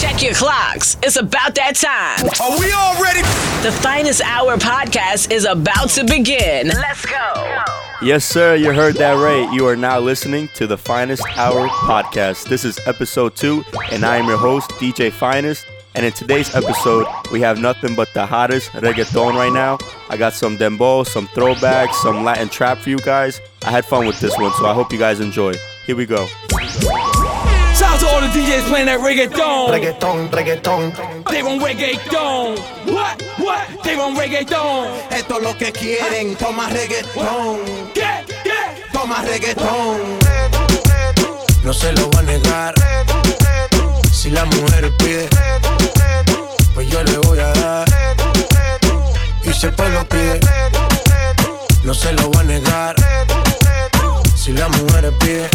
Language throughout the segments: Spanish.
Check your clocks. It's about that time. Are we all ready? The Finest Hour podcast is about to begin. Let's go. Yes, sir, you heard that right. You are now listening to the Finest Hour podcast. This is episode two, and I am your host, DJ Finest. And in today's episode, we have nothing but the hottest reggaeton right now. I got some dembow, some throwbacks, some Latin trap for you guys. I had fun with this one, so I hope you guys enjoy. Here we go. Shout out to all the DJs playing that reggaeton. Reggaetón, reggaetón. They want reggaeton. What? What? They want reggaeton. Esto es lo que quieren. Toma reggaetón. Get, get. Toma reggaetón. No se lo va a negar. Si la mujer pide, pues yo le voy a dar. Y si el pueblo pide, no se lo va a negar. Si la mujer pide,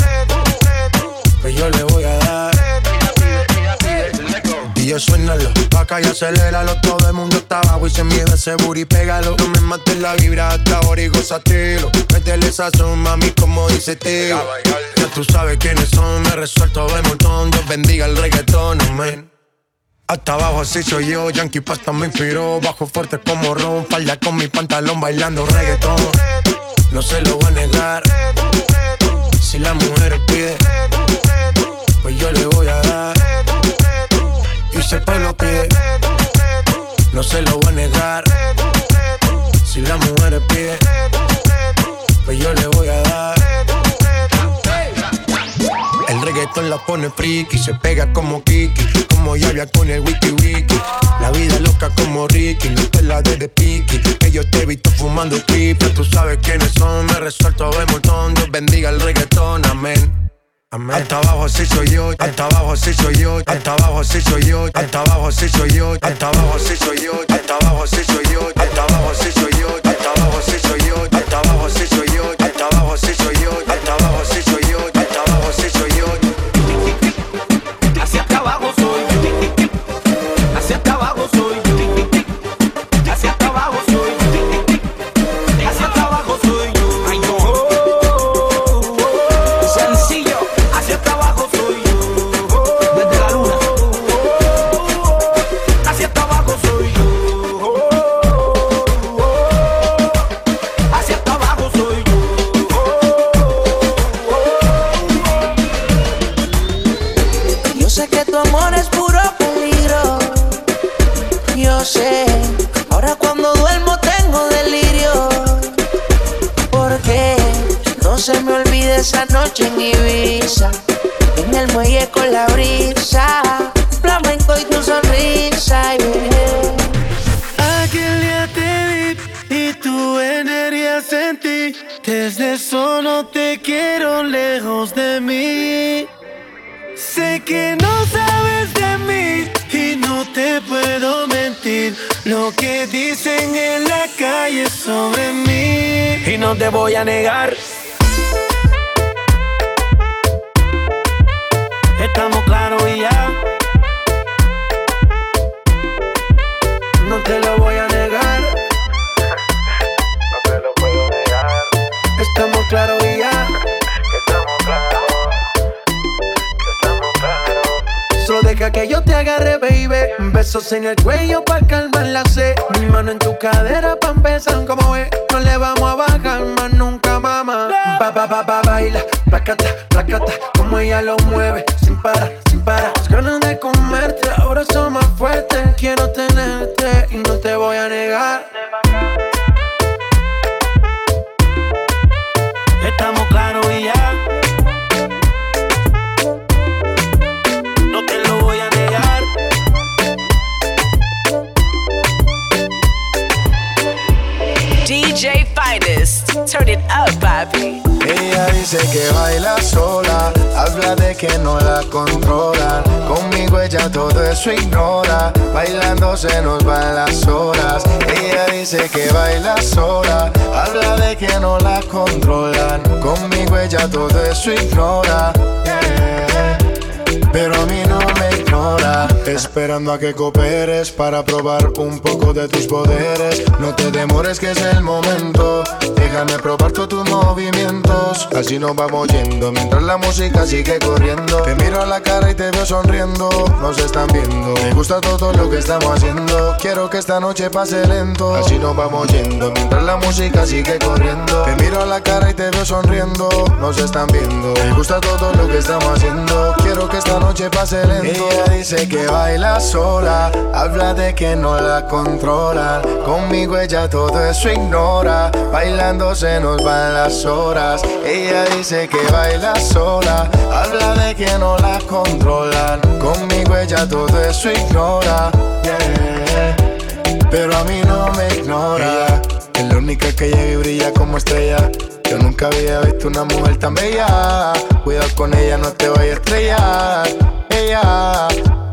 pues yo le voy a dar. Y yo suénalo, acá y aceléralo. Todo el mundo está abajo y se mide ese booty, pégalo. No me mates la vibra hasta ahora y gózatelo Métele sazón, mami, como dice tío Ya tú sabes quiénes son, me resuelto de montón. Dios bendiga el reggaetón, amén. Hasta abajo así soy yo, Yankee Pasta me inspiró. Bajo fuerte como Ron, falda con mi pantalón bailando reggaetón. No se lo voy a negar. Si la mujer pide Pues yo le voy a dar y si el pueblo pide, no se lo voy a negar. Si la mujer pide, pues yo le voy a dar. El reggaetón la pone friki, se pega como Kiki, como Yavia con el wiki wiki. La vida loca como Ricky, no te la de piqui. Que yo te he visto fumando triple, tú sabes quiénes son, me resuelto de montón. Dios bendiga el reggaetón, amén. Amén. Hasta abajo así soy yo, hasta abajo así soy yo, hasta abajo así soy yo, hasta abajo así soy yo, hasta abajo así soy yo, hasta abajo así soy yo, hasta abajo así soy yo, hasta abajo así soy yo, hasta abajo así soy yo, hasta abajo así soy yo, hasta abajo así soy yo, se me olvide esa noche en Ibiza. En el muelle con la brisa. Flamenco y tu sonrisa. yeah. Aquel día te vi y tu energía sentí. Desde eso no te quiero lejos de mí. Sé que no sabes de mí y no te puedo mentir. Lo que dicen en la calle sobre mí. Y no te voy a negar. Estamos claros y ya. No te lo voy a negar. No te lo puedo negar, Estamos claros y ya. estamos claros, estamos claros. Solo deja que yo te agarre, baby. Besos en el cuello pa' calmar la sed. Mi mano en tu cadera pa' empezar como ves. No le vamos a bajar más nunca, mamá. Ba, ba, ba, ba, baila. Placata, placata. Como ella lo mueve. Sin parar, sin parar. Las ganas de comerte ahora son más fuertes. Quiero tenerte y no te voy a negar. Estamos claros Turn it up. Ella dice que baila sola, habla de que no la controlan. Conmigo ella todo eso ignora, bailando se nos van las horas. Ella dice que baila sola, habla de que no la controlan. Conmigo ella todo eso ignora. yeah. Pero a mí no me ignora. Esperando a que cooperes para probar un poco de tus poderes. No te demores que es el momento. Déjame probar todos tus movimientos. Así nos vamos yendo mientras la música sigue corriendo. Te miro a la cara y te veo sonriendo. Nos están viendo. Me gusta todo lo que estamos haciendo. Quiero que esta noche pase lento. Así nos vamos yendo mientras la música sigue corriendo. Te miro a la cara y te veo sonriendo. Nos están viendo. Me gusta todo lo que estamos haciendo. Quiero que esta noche pase lento. Ella dice que baila sola. Habla de que no la controlan. Conmigo ella todo eso ignora. Bailando se nos van las horas. Ella dice que baila sola. Habla de que no la controlan. Conmigo ella todo eso ignora. Pero a mí no me ignora. es la única que llega y brilla como estrella. Yo nunca había visto una mujer tan bella. Cuidado con ella, no te vayas a estrellar. Ella,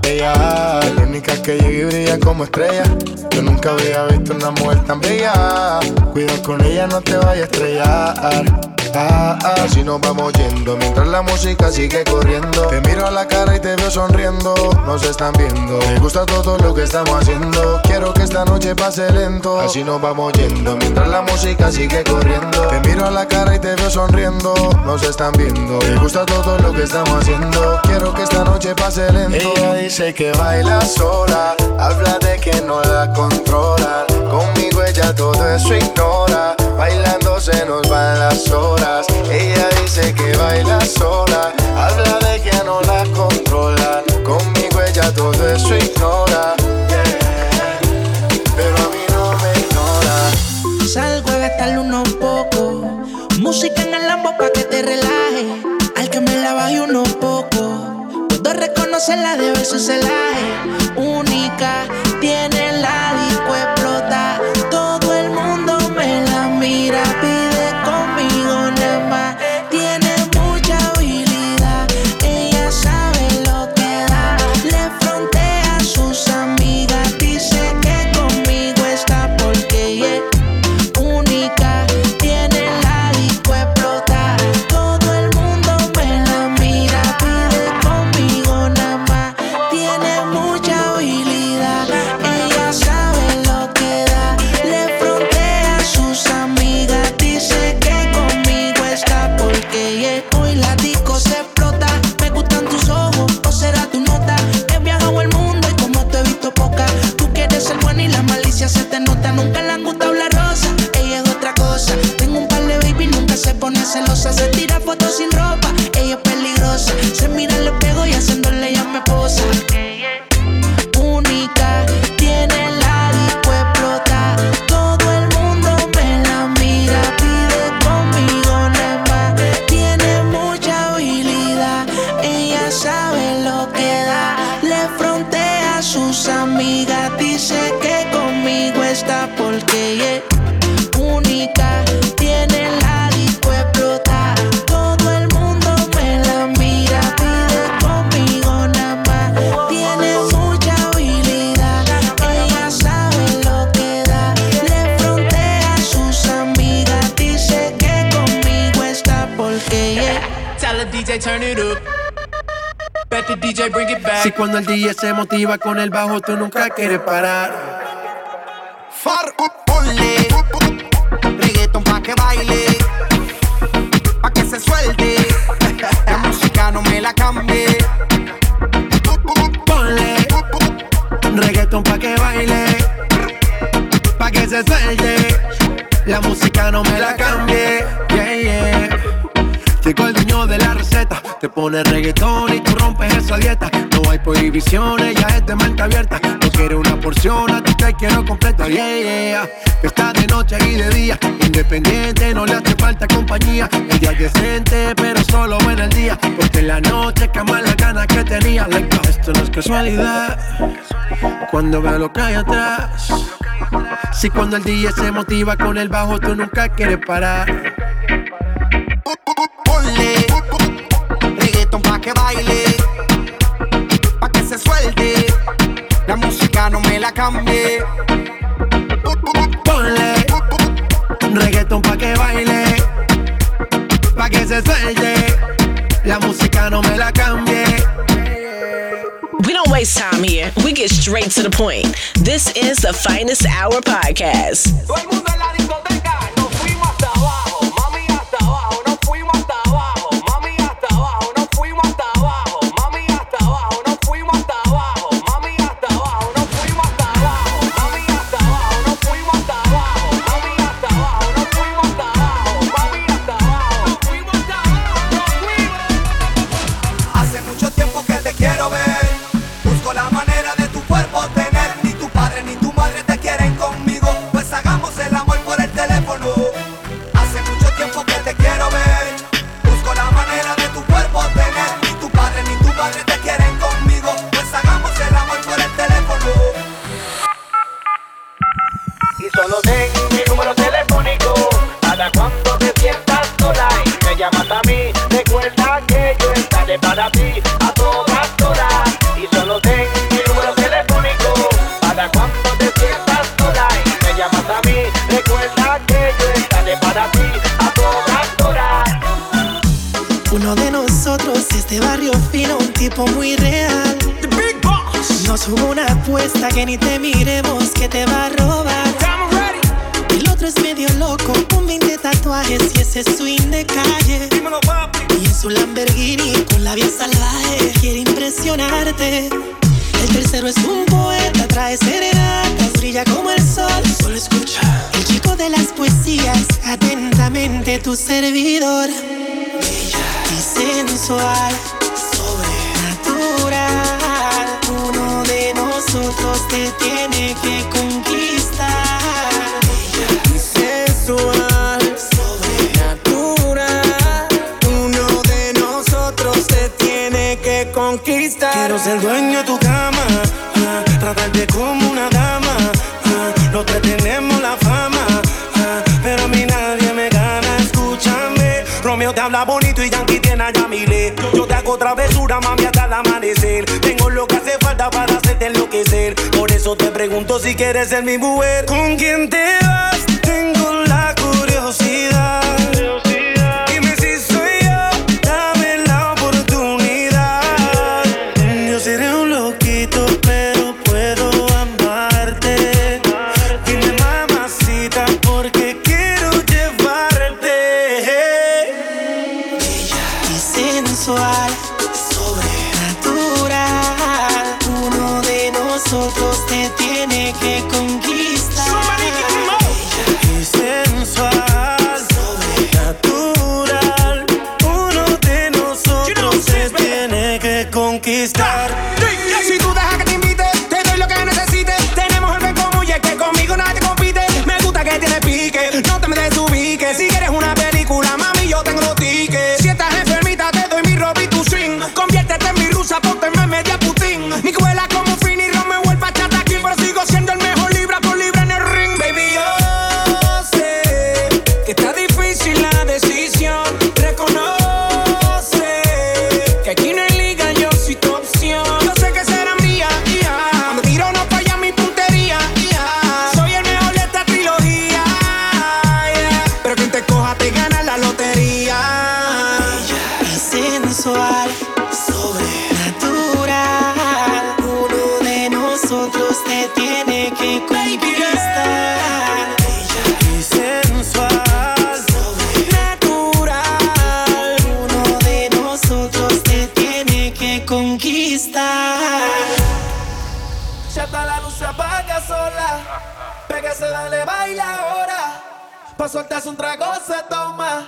ella, la única que llega y brilla como estrella. Yo nunca había visto una mujer tan bella. Cuidado con ella, no te vayas a estrellar. Ah, ah, así nos vamos yendo mientras la música sigue corriendo. Te miro a la cara y te veo sonriendo. Nos están viendo. Me gusta todo lo que estamos haciendo. Quiero que esta noche pase lento. Así nos vamos yendo mientras la música sigue corriendo. Te miro a la cara y te veo sonriendo. Nos están viendo. Me gusta todo lo que estamos haciendo. Quiero que esta noche pase lento. Ella dice que baila sola. Habla de que no la controlan. Conmigo ella todo eso ignora. Bailando se nos van las horas. Ella dice que baila sola. Habla de que no la controlan. Conmigo ella todo eso ignora. Pero a mí no me ignora. Salgo a gastarle unos pocos. Música en el lambo pa' que te relaje. Al que me la baje unos pocos. Puedo reconocerla de ver su celaje. Única, tiene la con el bajo, tú nunca quieres parar. Far, ponle reggaeton pa' que baile, pa' que se suelte. La música no me la cambie. Ponle reggaeton pa' que baile, pa' que se suelte. La música no me la cambie. Pone reggaetón y tú rompes esa dieta. No hay prohibiciones, ya es de mente abierta. No quiere una porción, a ti te quiero completa. Yeah, yeah. Está de noche y de día, independiente, no le hace falta compañía. El día es decente, pero solo en el día. Porque en la noche cama las ganas que tenía. Esto no es casualidad. Cuando veo lo que hay atrás. Si cuando el DJ se motiva con el bajo, tú nunca quieres parar. Ponle que baile, pa' que se suelte. La música no me la cambie. Ponle reggaeton pa' que baile, pa' que se suelte. La música no me la cambie. We don't waste time here. We get straight to the point. This is the Finest Hour podcast. tiempo que te quiero ver. que ni te miremos, que te va a robar. El otro es medio loco, con 20 tatuajes y ese swing de calle. Dímelo, papi. Y en su Lamborghini con la vía salvaje quiere impresionarte. El tercero es un poeta, trae serenatas, brilla como el sol. Solo escucha. El chico de las poesías, atentamente tu servidor. Bella y sensual. pregunto si quieres ser mi mujer. ¿Con quién te vas? Pa' soltarse un trago se toma.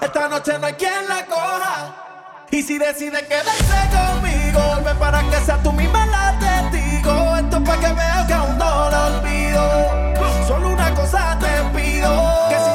Esta noche no hay quien la coja. Y si decide quedarse conmigo, ven para que sea tú misma la testigo. Esto es pa' que veo que aún no lo olvido. Solo una cosa te pido: que si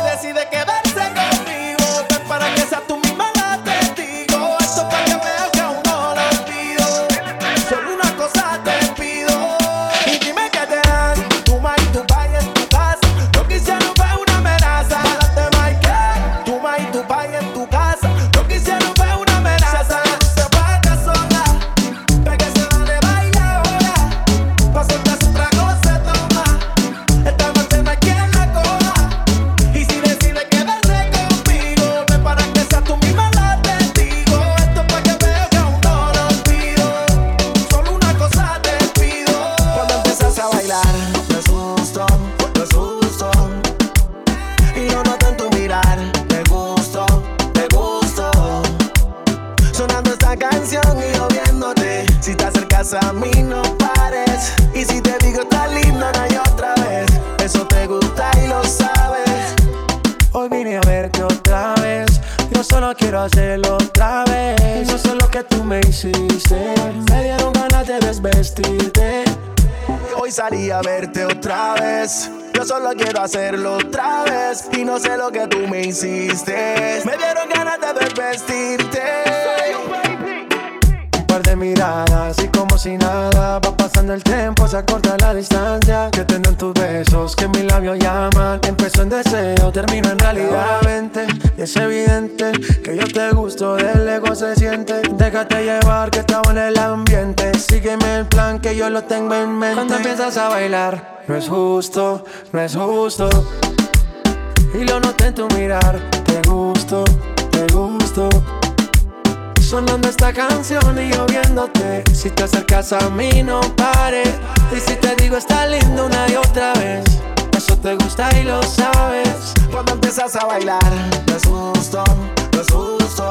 solo quiero hacerlo otra vez. Y no sé lo que tú me hiciste. Me dieron ganas de desvestirte. Un par de miradas y como si nada va pasando el tiempo, se acorta la distancia Empezó en deseo, termino en realidad. Vente, y es evidente que yo te gusto, del ego se siente. Déjate llevar que estaba en el ambiente. Sígueme el plan que yo lo tengo en mente. Cuando empiezas a bailar, no es justo, no es justo. Y lo noté en tu mirar, te gusto, te gusto. Sonando esta canción y yo viéndote Si te acercas a mí no pares Y si te digo está lindo una y otra vez Eso te gusta y lo sabes. Cuando empiezas a bailar justo, no es justo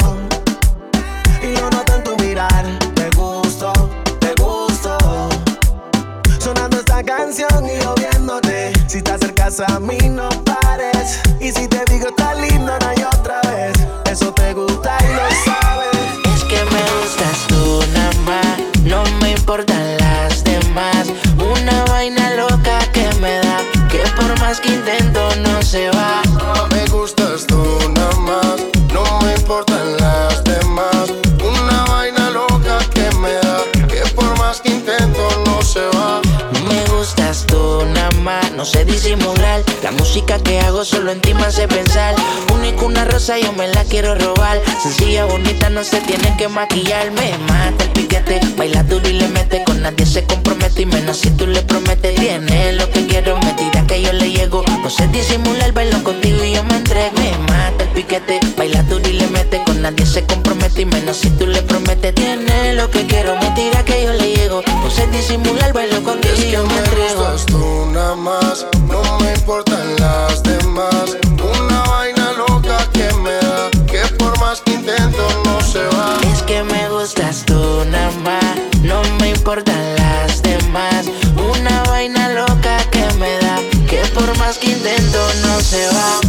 Y yo noto en tu mirar Te gusto, te gusto. Sonando esta canción y yo viéndote Si te acercas a mí no pares. Y si te digo está lindo no hay importan las demás. Una vaina loca que me da, que por más que intento no se va. Me gustas tú nada más, no sé disimular. La música que hago solo en ti me hace pensar. Único una rosa, yo me la quiero robar. Sencilla, bonita, no se tiene que maquillar. Me mata el piquete, baila duro y le mete. Con nadie se compromete y menos si tú le prometes. Tiene lo que quiero, me tira que yo le llego. No sé disimular, bailo contigo y yo me entrego. Piquete, baila duro y le mete. Con nadie se compromete y menos si tú le prometes. Tiene lo que quiero, me tira que yo le llego. No sé disimular, bailo contigo Es y que yo me gustas tú nada más, no me importan las demás. Una vaina loca que me da, que por más que intento no se va. Es que me gustas tú nada más, no me importan las demás. Una vaina loca que me da, que por más que intento no se va.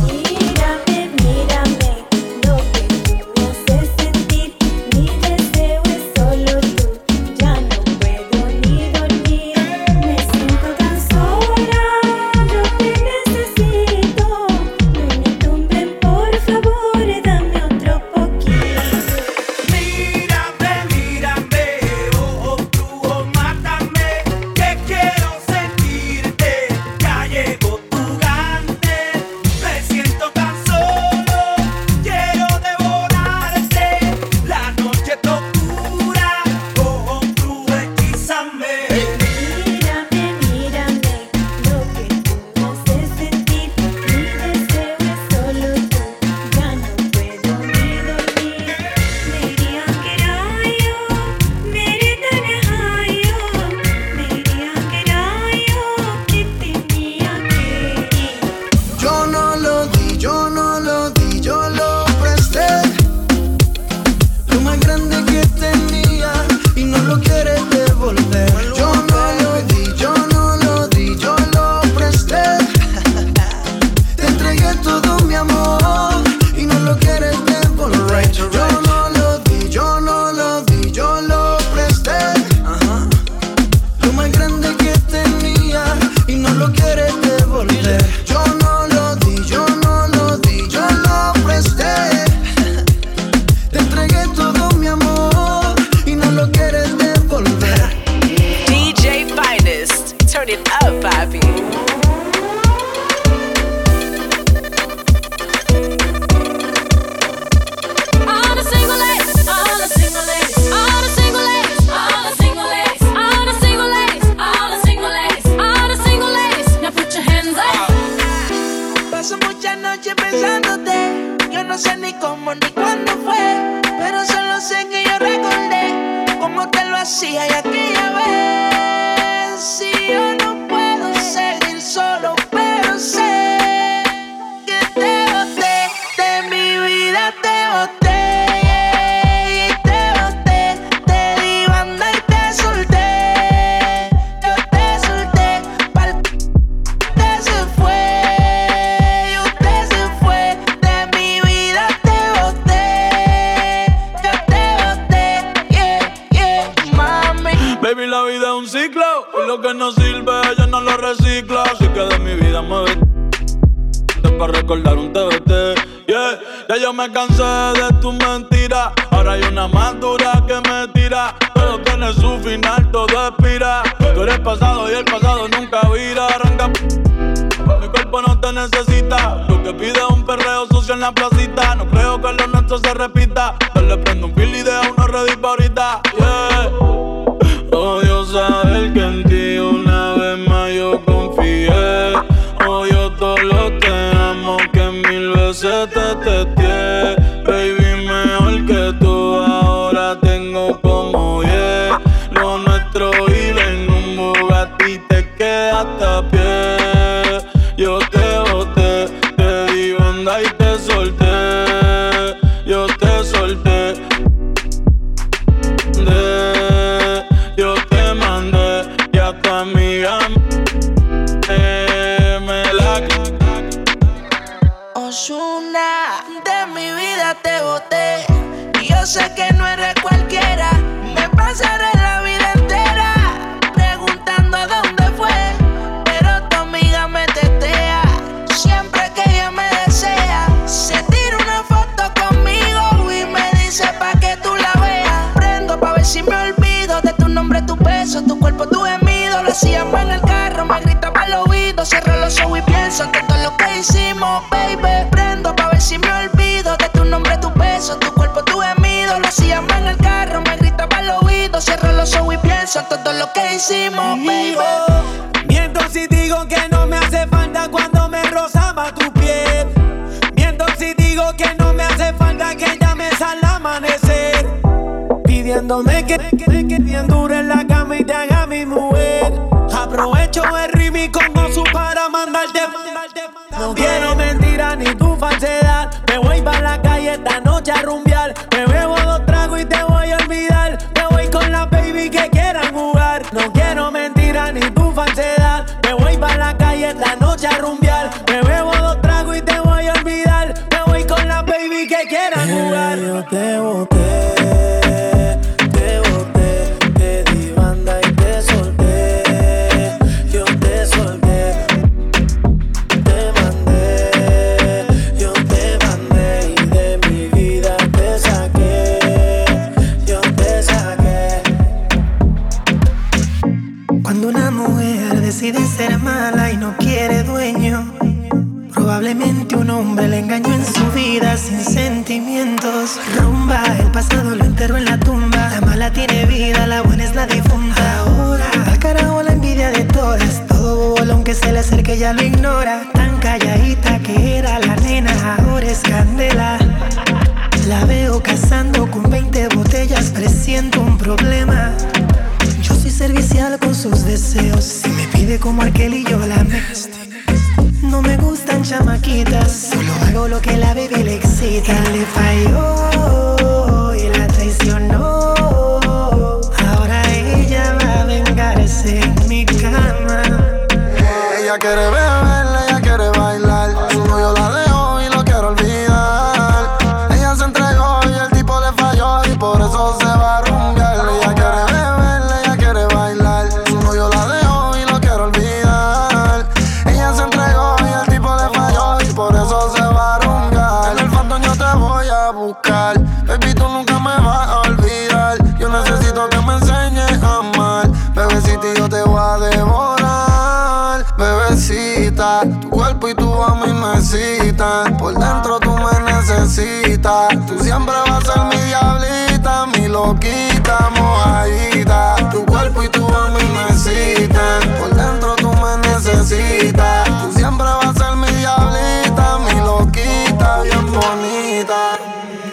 Por dentro tú me necesitas. Tú siempre vas a ser mi diablita, mi loquita, mojadita. Tu cuerpo y tu alma me necesitan. Por dentro tú me necesitas. Tú siempre vas a ser mi diablita, mi loquita, bien bonita.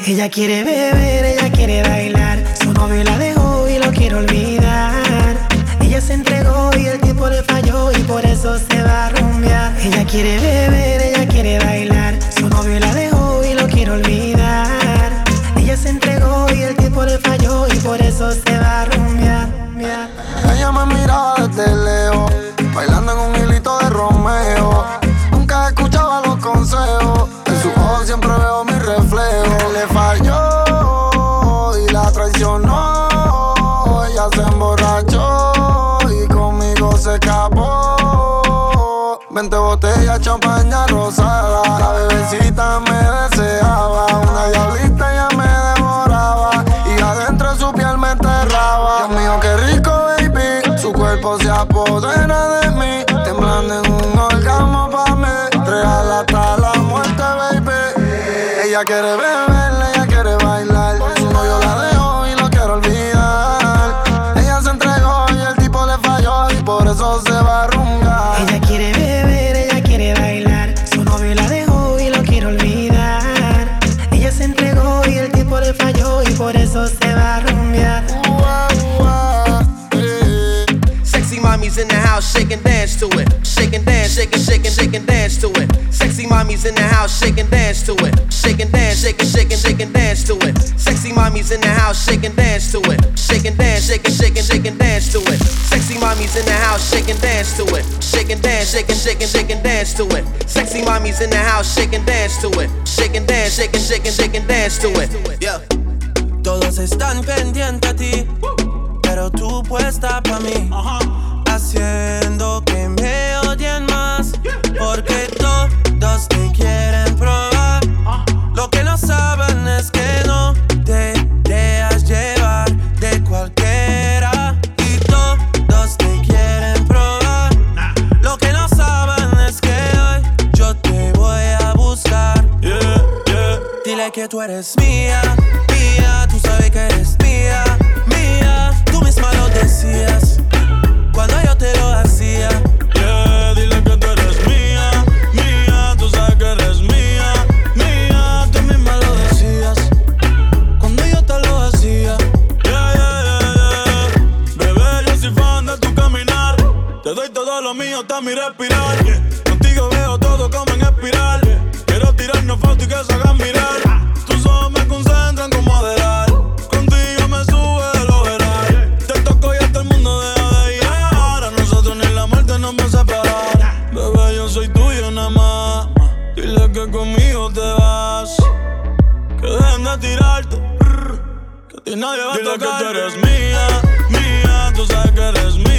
Ella quiere beber, ella quiere bailar. Su novio la dejó y lo quiere olvidar. Ella se entregó y él tiempo le falló y por eso se va a rumbear. Ella quiere beber, ella quiere bailar. Su novio la dejó y lo quiere olvidar. Ella se entregó y el tiempo le falló y por eso se va a rumbear. Ella me miraba desde lejos, bailando en un hilito de Romeo 20 botellas, champaña rosada. House, shake and dance to it. Shake and dance, shake and shake and shake and dance to it. Sexy mommies in the house, shake and dance to it. Shake and dance, shake and shake and shake and dance to it. Sexy mommies in the house, shake and dance to it. Shake and dance, shake and shake and shake and dance to it. Sexy mommies in the house, shake and dance to it. Shake and dance, shake and shake and shake and dance to it. Sexy mommies in the house, shake and dance to it. Shake and dance, shake and shake and shake and dance to it. Yeah. Todos están pendientes a ti, pero tú puesta pa' mí. Haciendo que me odien más, porque todos te quieren probar. Lo que no saben es que no te dejas llevar de cualquiera. Y todos te quieren probar. Lo que no saben es que hoy yo te voy a buscar. Dile que tú eres mía, mía, tú sabes que eres mía, mía. Tú misma lo decías respirar. Contigo veo todo como en espiral, quiero tirarnos fotos y que se hagan mirar. Tus ojos me concentran como moderar, contigo me sube el overall. Te toco y hasta el mundo deja de llegar. A nosotros ni la muerte nos va a separar. Bebé, yo soy tuyo nada más. Dile que conmigo te vas. Que dejen de tirarte. Que a ti nadie va a tocar. Dile que tú eres mía, mía. Tú sabes que eres mía.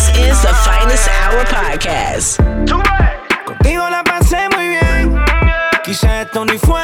This is the Finest Hour Podcast. Contigo la pasé muy bien. Quizá esto ni fue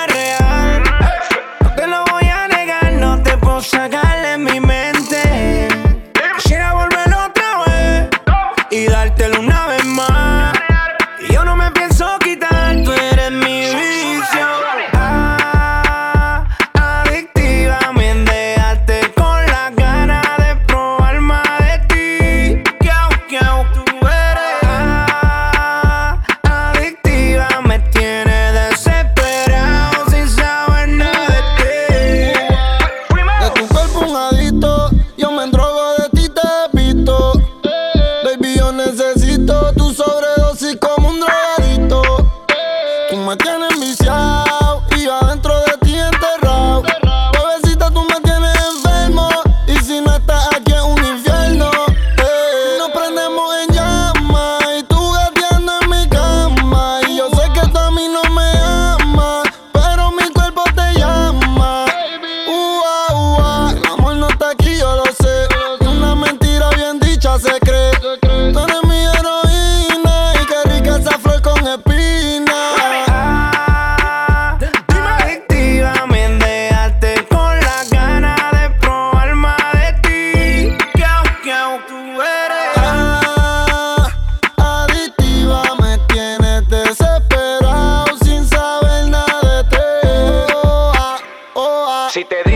Si te dicen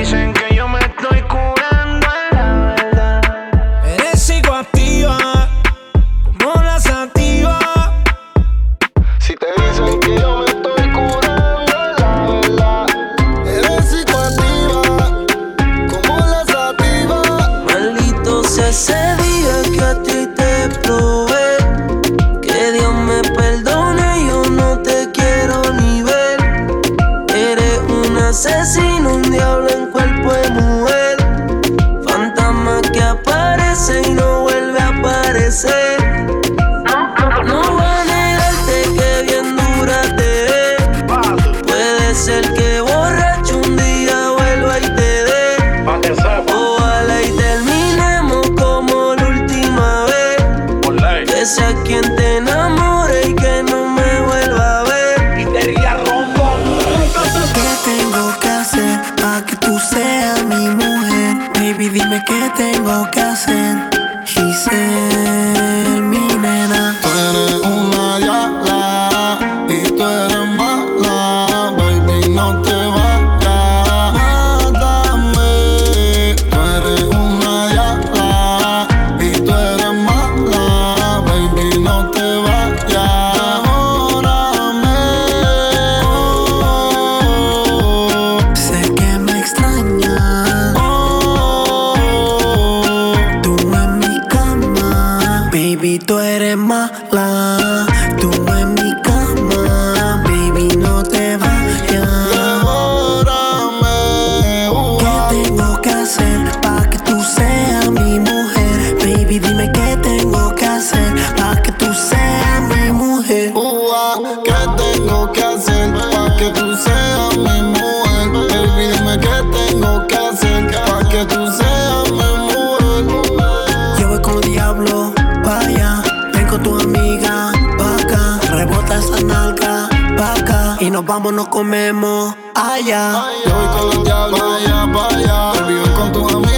comemos, no comemos ah, allá. Yo voy con allá allá. Con tus amigos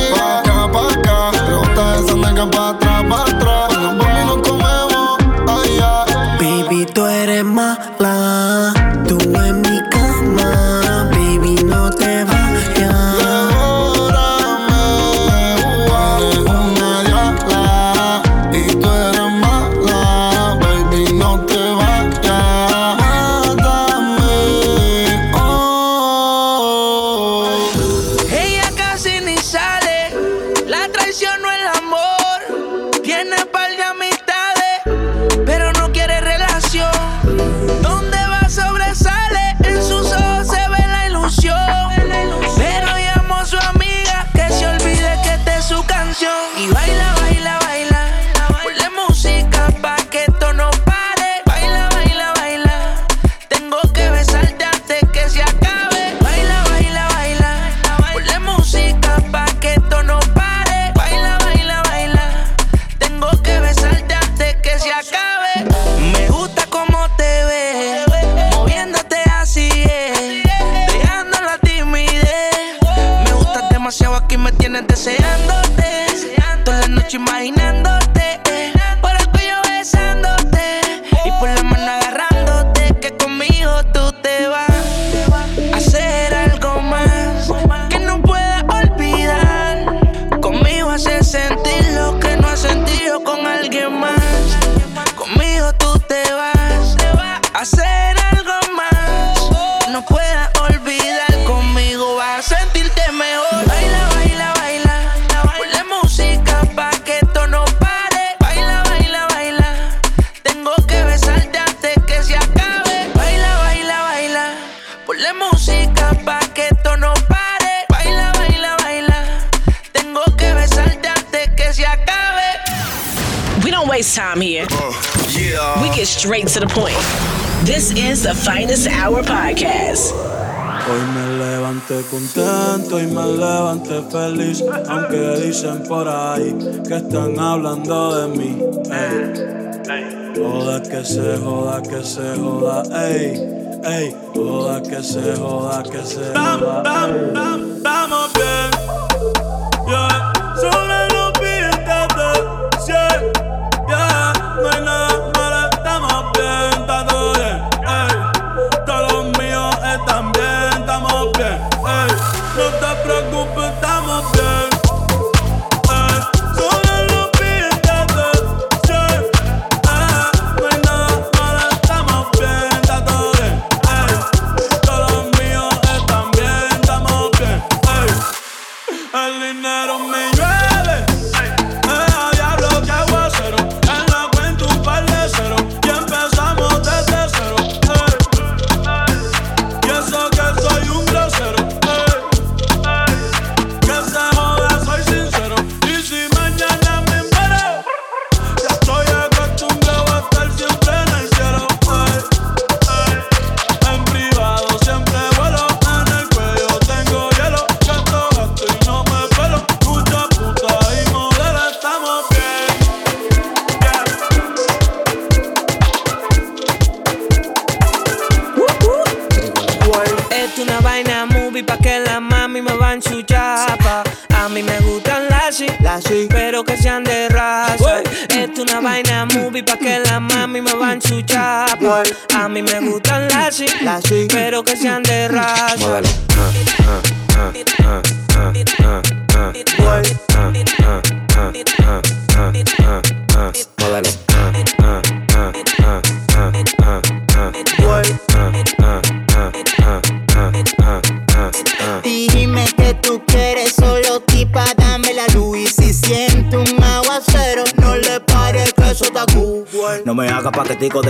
point. This is the Finest Hour Podcast. Hoy me levanté contento y me levanté feliz, aunque dicen por ahí que están hablando de mí. Ey. Joda que se joda, que se joda, ey, ey, joda que se joda, que se joda. Ey.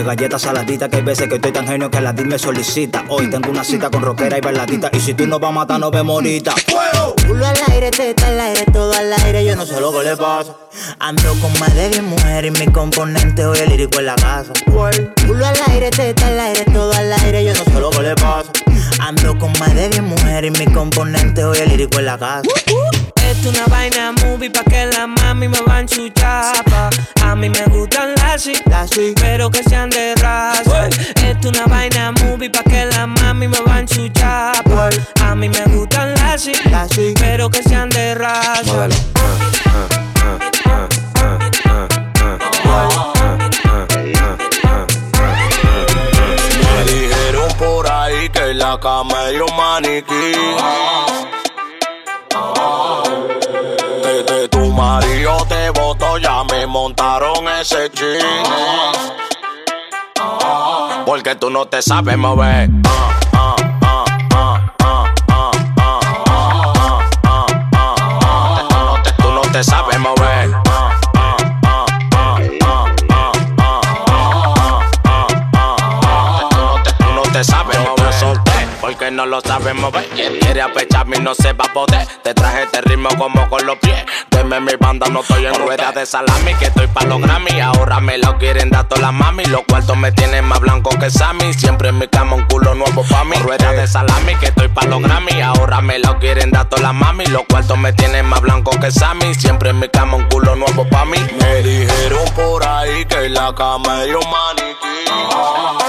Galletas saladitas Que hay veces que estoy tan genio que la DIL me solicita Hoy tengo una cita con rockera y bailadita Y si tú no vas a matar, no vemos ahorita Culo al aire, teta al aire, todo al aire, yo no sé lo que le pasa. Ando con más de 10 mujeres y mi componente hoy el lírico en la casa. Culo al aire, teta al aire, todo al aire, yo no sé lo que le pasa. Ando con más de 10 mujeres y mi componente hoy el lírico en la casa. Esto una vaina movie pa' que la mami me van su chapa. A mí me gustan las sí, pero que sean de raza. Esto una vaina movie pa' que la mami me van su chapa. A mí me gustan las sí, pero que sean de raza. Me dijeron por ahí que la cama hay un maniquí. Que de tu marido te voto, ya me montaron ese chin. Porque tú no te sabes mover. Tú no te sabes mover. No lo sabes mover. Quien quiere apecharme y no se va a poder. Te traje este ritmo como con los pies. Deme mi banda, no estoy en rueda de salami. Que estoy pa' los Grammy. Ahora me lo quieren dar todas las mami. Los cuartos me tienen más blanco que Sammy. Siempre en mi cama un culo nuevo pa' mí. Rueda de salami, que estoy pa' los Grammy. Ahora me lo quieren dar todas las mami. Los cuartos me tienen más blanco que Sammy. Siempre en mi cama un culo nuevo pa' mí. Me dijeron por ahí que la cama hay un maniquí.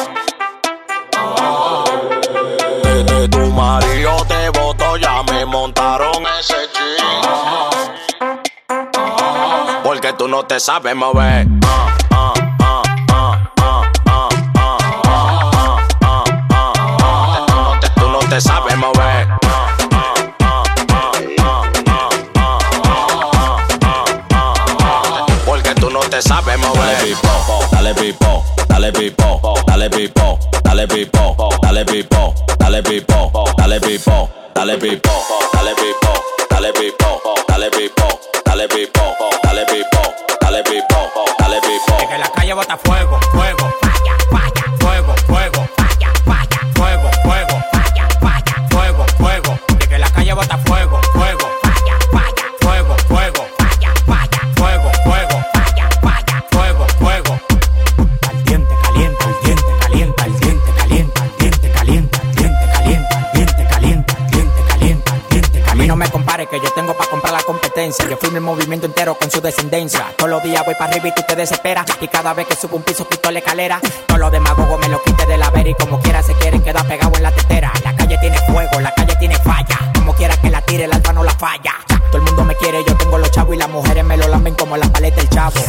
Porque tú no te sabes mover. Tú no te sabes mover. Porque tú no te sabes mover. Dale pipo, dale pipo, dale pipo, dale pipo, dale pipo, dale pipo, dale pipo, dale pipo, dale pipo, dale pipo, dale pipo, dale pipo, dale pipo, dale Yo firmo el movimiento entero con su descendencia. Todos los días voy para arriba y tú te desesperas. Y cada vez que subo un piso quito la escalera. Todos los demagogos me lo quite de la vera y como quiera se quieren quedar pegados en la tetera. La calle tiene fuego, la calle tiene falla. Como quiera que la tire, el alfa no la falla. Todo el mundo me quiere, yo tengo los chavos y las mujeres me lo lamben como la paleta del chavo.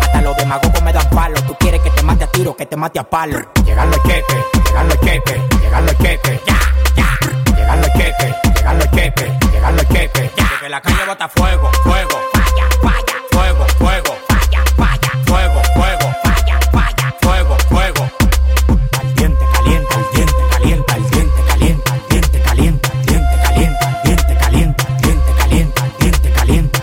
Hasta los demagogos me dan palo. Tú quieres que te mate a tiro, que te mate a palo. Llegan los cheques, llegan los cheques, llegan los cheques. Ya, ya. Llegan los cheques, llegan los cheques, llegan los. Que la calle bota fuego, fuego. Falla, falla. Fuego, fuego. Falla, falla. Fuego, fuego. Falla, falla. Fuego, fuego. Al diente calienta, al diente calienta, al diente calienta, al diente calienta, al diente calienta, al diente calienta, al diente calienta, al diente calienta.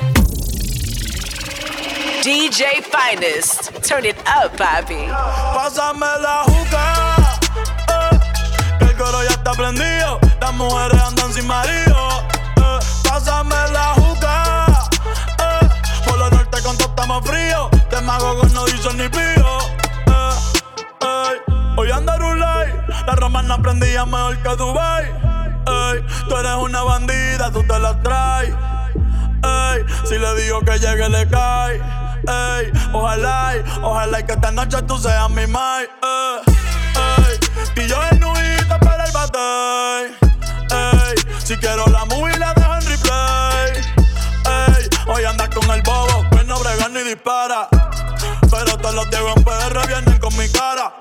DJ Finest. Turn it up, papi. Pásame la juca, eh, que el coro ya está prendido. Las mujeres andan sin marido. Eh. Pásame la juca, eh, por lo norte con todo estamos fríos. De magogos no dicen ni pío. eh, ey. Hoy anda Rulay, la romana prendía mejor que Dubai. Tú eres una bandida, tú te la traes. Si le digo que llegue, le cae. Ey, ojalá, ojalá que esta noche tú seas mi mai. Ey, ey, y yo en para el batey. Ey, si quiero la movie pues no todos los en PR vienen con mi cara.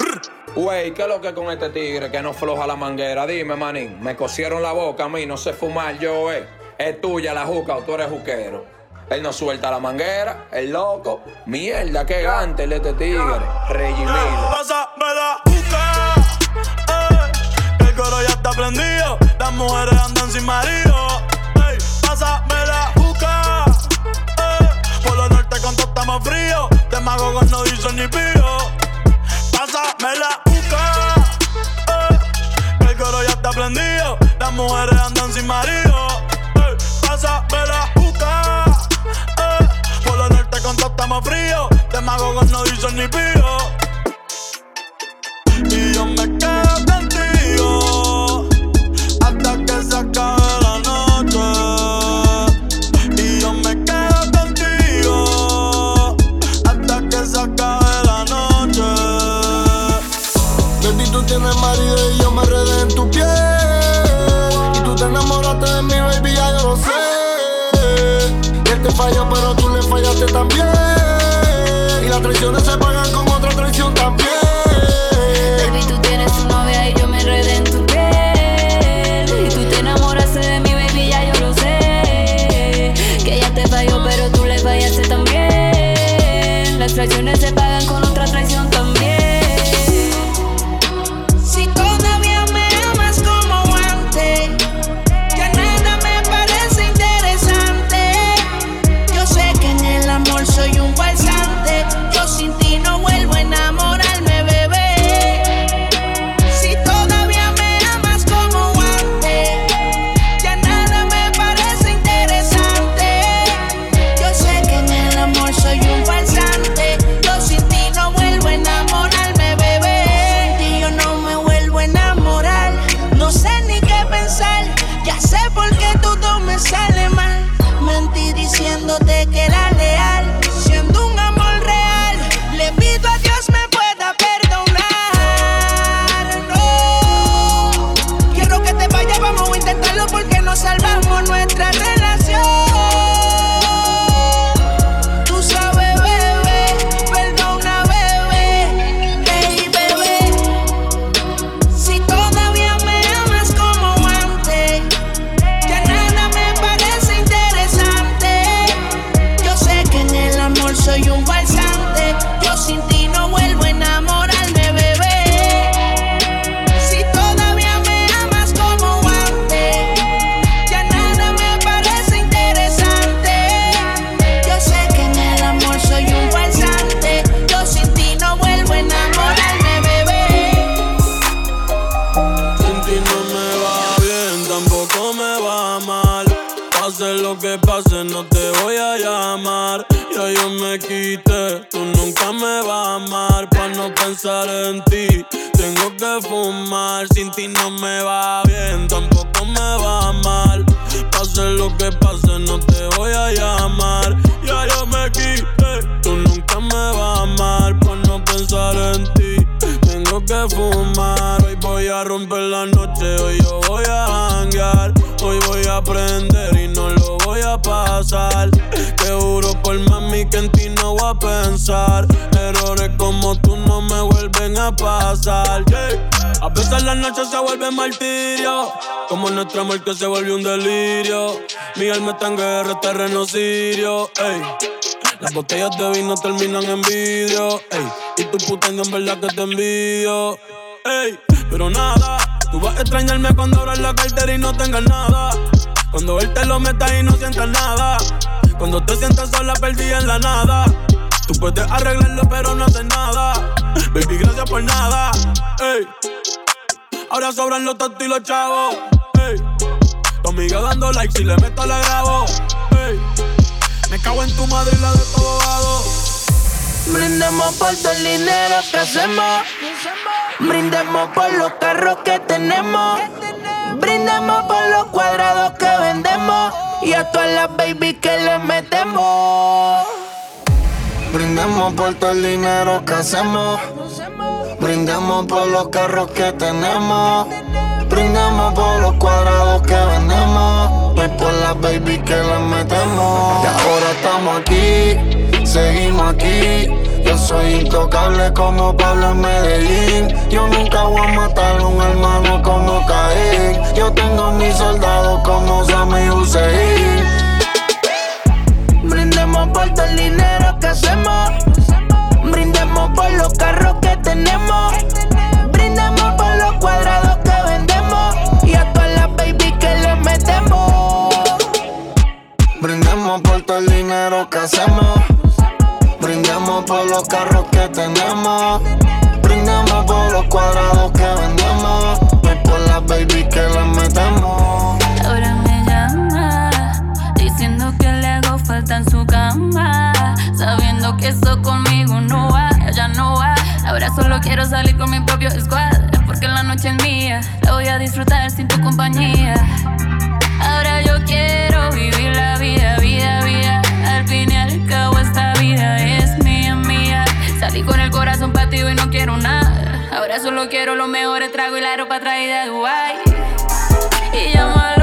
Wey, ¿qué es lo que con este tigre que no floja la manguera? Dime, manín, me cosieron la boca a mí, no sé fumar yo, eh. Es tuya la juca o tú eres juquero. Él no suelta la manguera, el loco. Mierda, qué gante el este tigre. Regimilo. Pásame la juca, eh, que el coro ya está prendido. Las mujeres andan sin marido. Ey, pásame la juca, por lo norte con todo estamos frío. De magogos no dicen ni pío. Pásame la juca, eh, el coro ya está prendido. Las mujeres andan sin marido. Ey, pásame la juca, eh, por lo norte con todo estamos frío. De magogos no dicen ni pío. Veces las noches se vuelve martirio. Como nuestro amor que se volvió un delirio. Mi alma está en guerra, terreno sirio. Las botellas de vino terminan en vidrio. Y tu puta en verdad que te envidio. Ey. Pero nada, tú vas a extrañarme cuando abras la cartera y no tengas nada. Cuando él te lo meta y no sientas nada. Cuando te sientas sola, perdida en la nada. Tú puedes arreglarlo, pero no haces nada. Baby, gracias por nada. Ey. Ahora sobran los tontos y los chavos. Ey. Amiga dando like, si le meto la grabo. Me cago en tu madre y la de todo. Brindemos por todo el dinero que hacemos. Brindemos por los carros que tenemos. Brindemos por los cuadrados que vendemos. Y a todas las baby que le metemos. Brindemos por todo el dinero que hacemos. Brindemos por los carros que tenemos. Brindemos por los cuadrados que vendemos. Y por las baby que le metemos. Y ahora estamos aquí, seguimos aquí. Yo soy intocable como Pablo en Medellín. Yo nunca voy a matar a un hermano como Caín. Yo tengo mis soldados como Sammy Hussein. Brindemos por todo el dinero que hacemos. Brindemos por los carros tenemos. Brindemos por los cuadrados que vendemos. Y a todas las baby que le metemos. Brindemos por todo el dinero que hacemos. Brindemos por los carros que tenemos. Brindemos por los cuadrados que vendemos. Y por las baby que le metemos. Ahora me llama, diciendo que le hago falta en su cama. Sabiendo que eso conmigo no va, ya no va. Ahora solo quiero salir con mi propio squad. Porque la noche es mía, la voy a disfrutar sin tu compañía. Ahora yo quiero vivir la vida, vida, vida. Al fin y al cabo, esta vida es mía, mía. Salí con el corazón partido y no quiero nada. Ahora solo quiero los mejores tragos y la ropa traída de Dubai. Y llámalo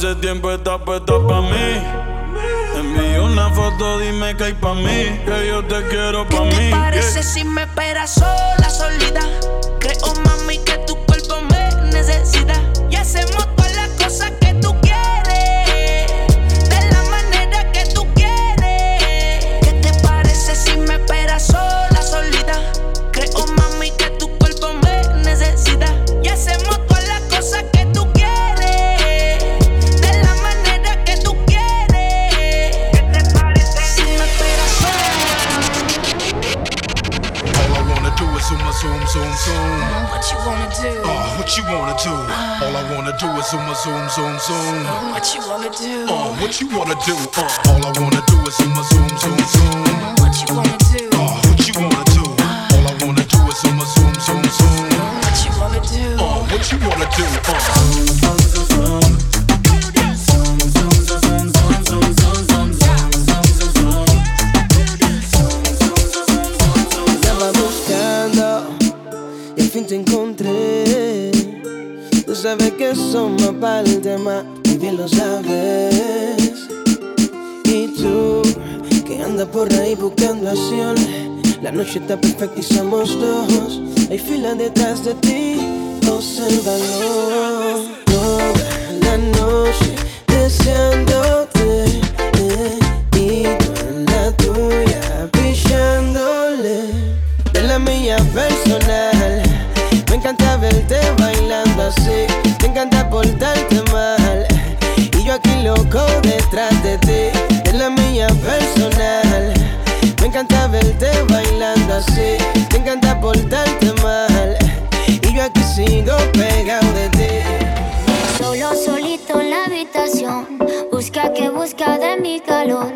hace tiempo estás puesta pa' mí. Envío una foto, dime que hay pa' mí. Que yo te quiero pa' mí. ¿Qué parece si me esperas sola, solita? Creo, mami, que tu cuerpo me necesita. Y hacemos todas las cosas que tú quieres. De la manera que tú quieres. ¿Qué te parece si me esperas sola, zoom. What you wanna do? Oh, what you wanna do? All I wanna do is zoom, zoom, zoom, zoom. What you wanna do? Oh, what you wanna do? Uh, all I wanna do is zoom, zoom, zoom, zoom. What you wanna do? Oh, what you wanna do? Uh, All I wanna do is zoom, zoom, zoom, zoom. What you wanna do? Oh, what you wanna do? Uh. El tema y bien lo sabes. Y tú que andas por ahí buscando acción. La noche está perfecta y somos dos. Hay fila detrás de ti, obsérvalo. Verte bailando así, me encanta portarte mal. Y yo aquí sigo pegado de ti. Solo solito en la habitación. Busca que busca de mi calor.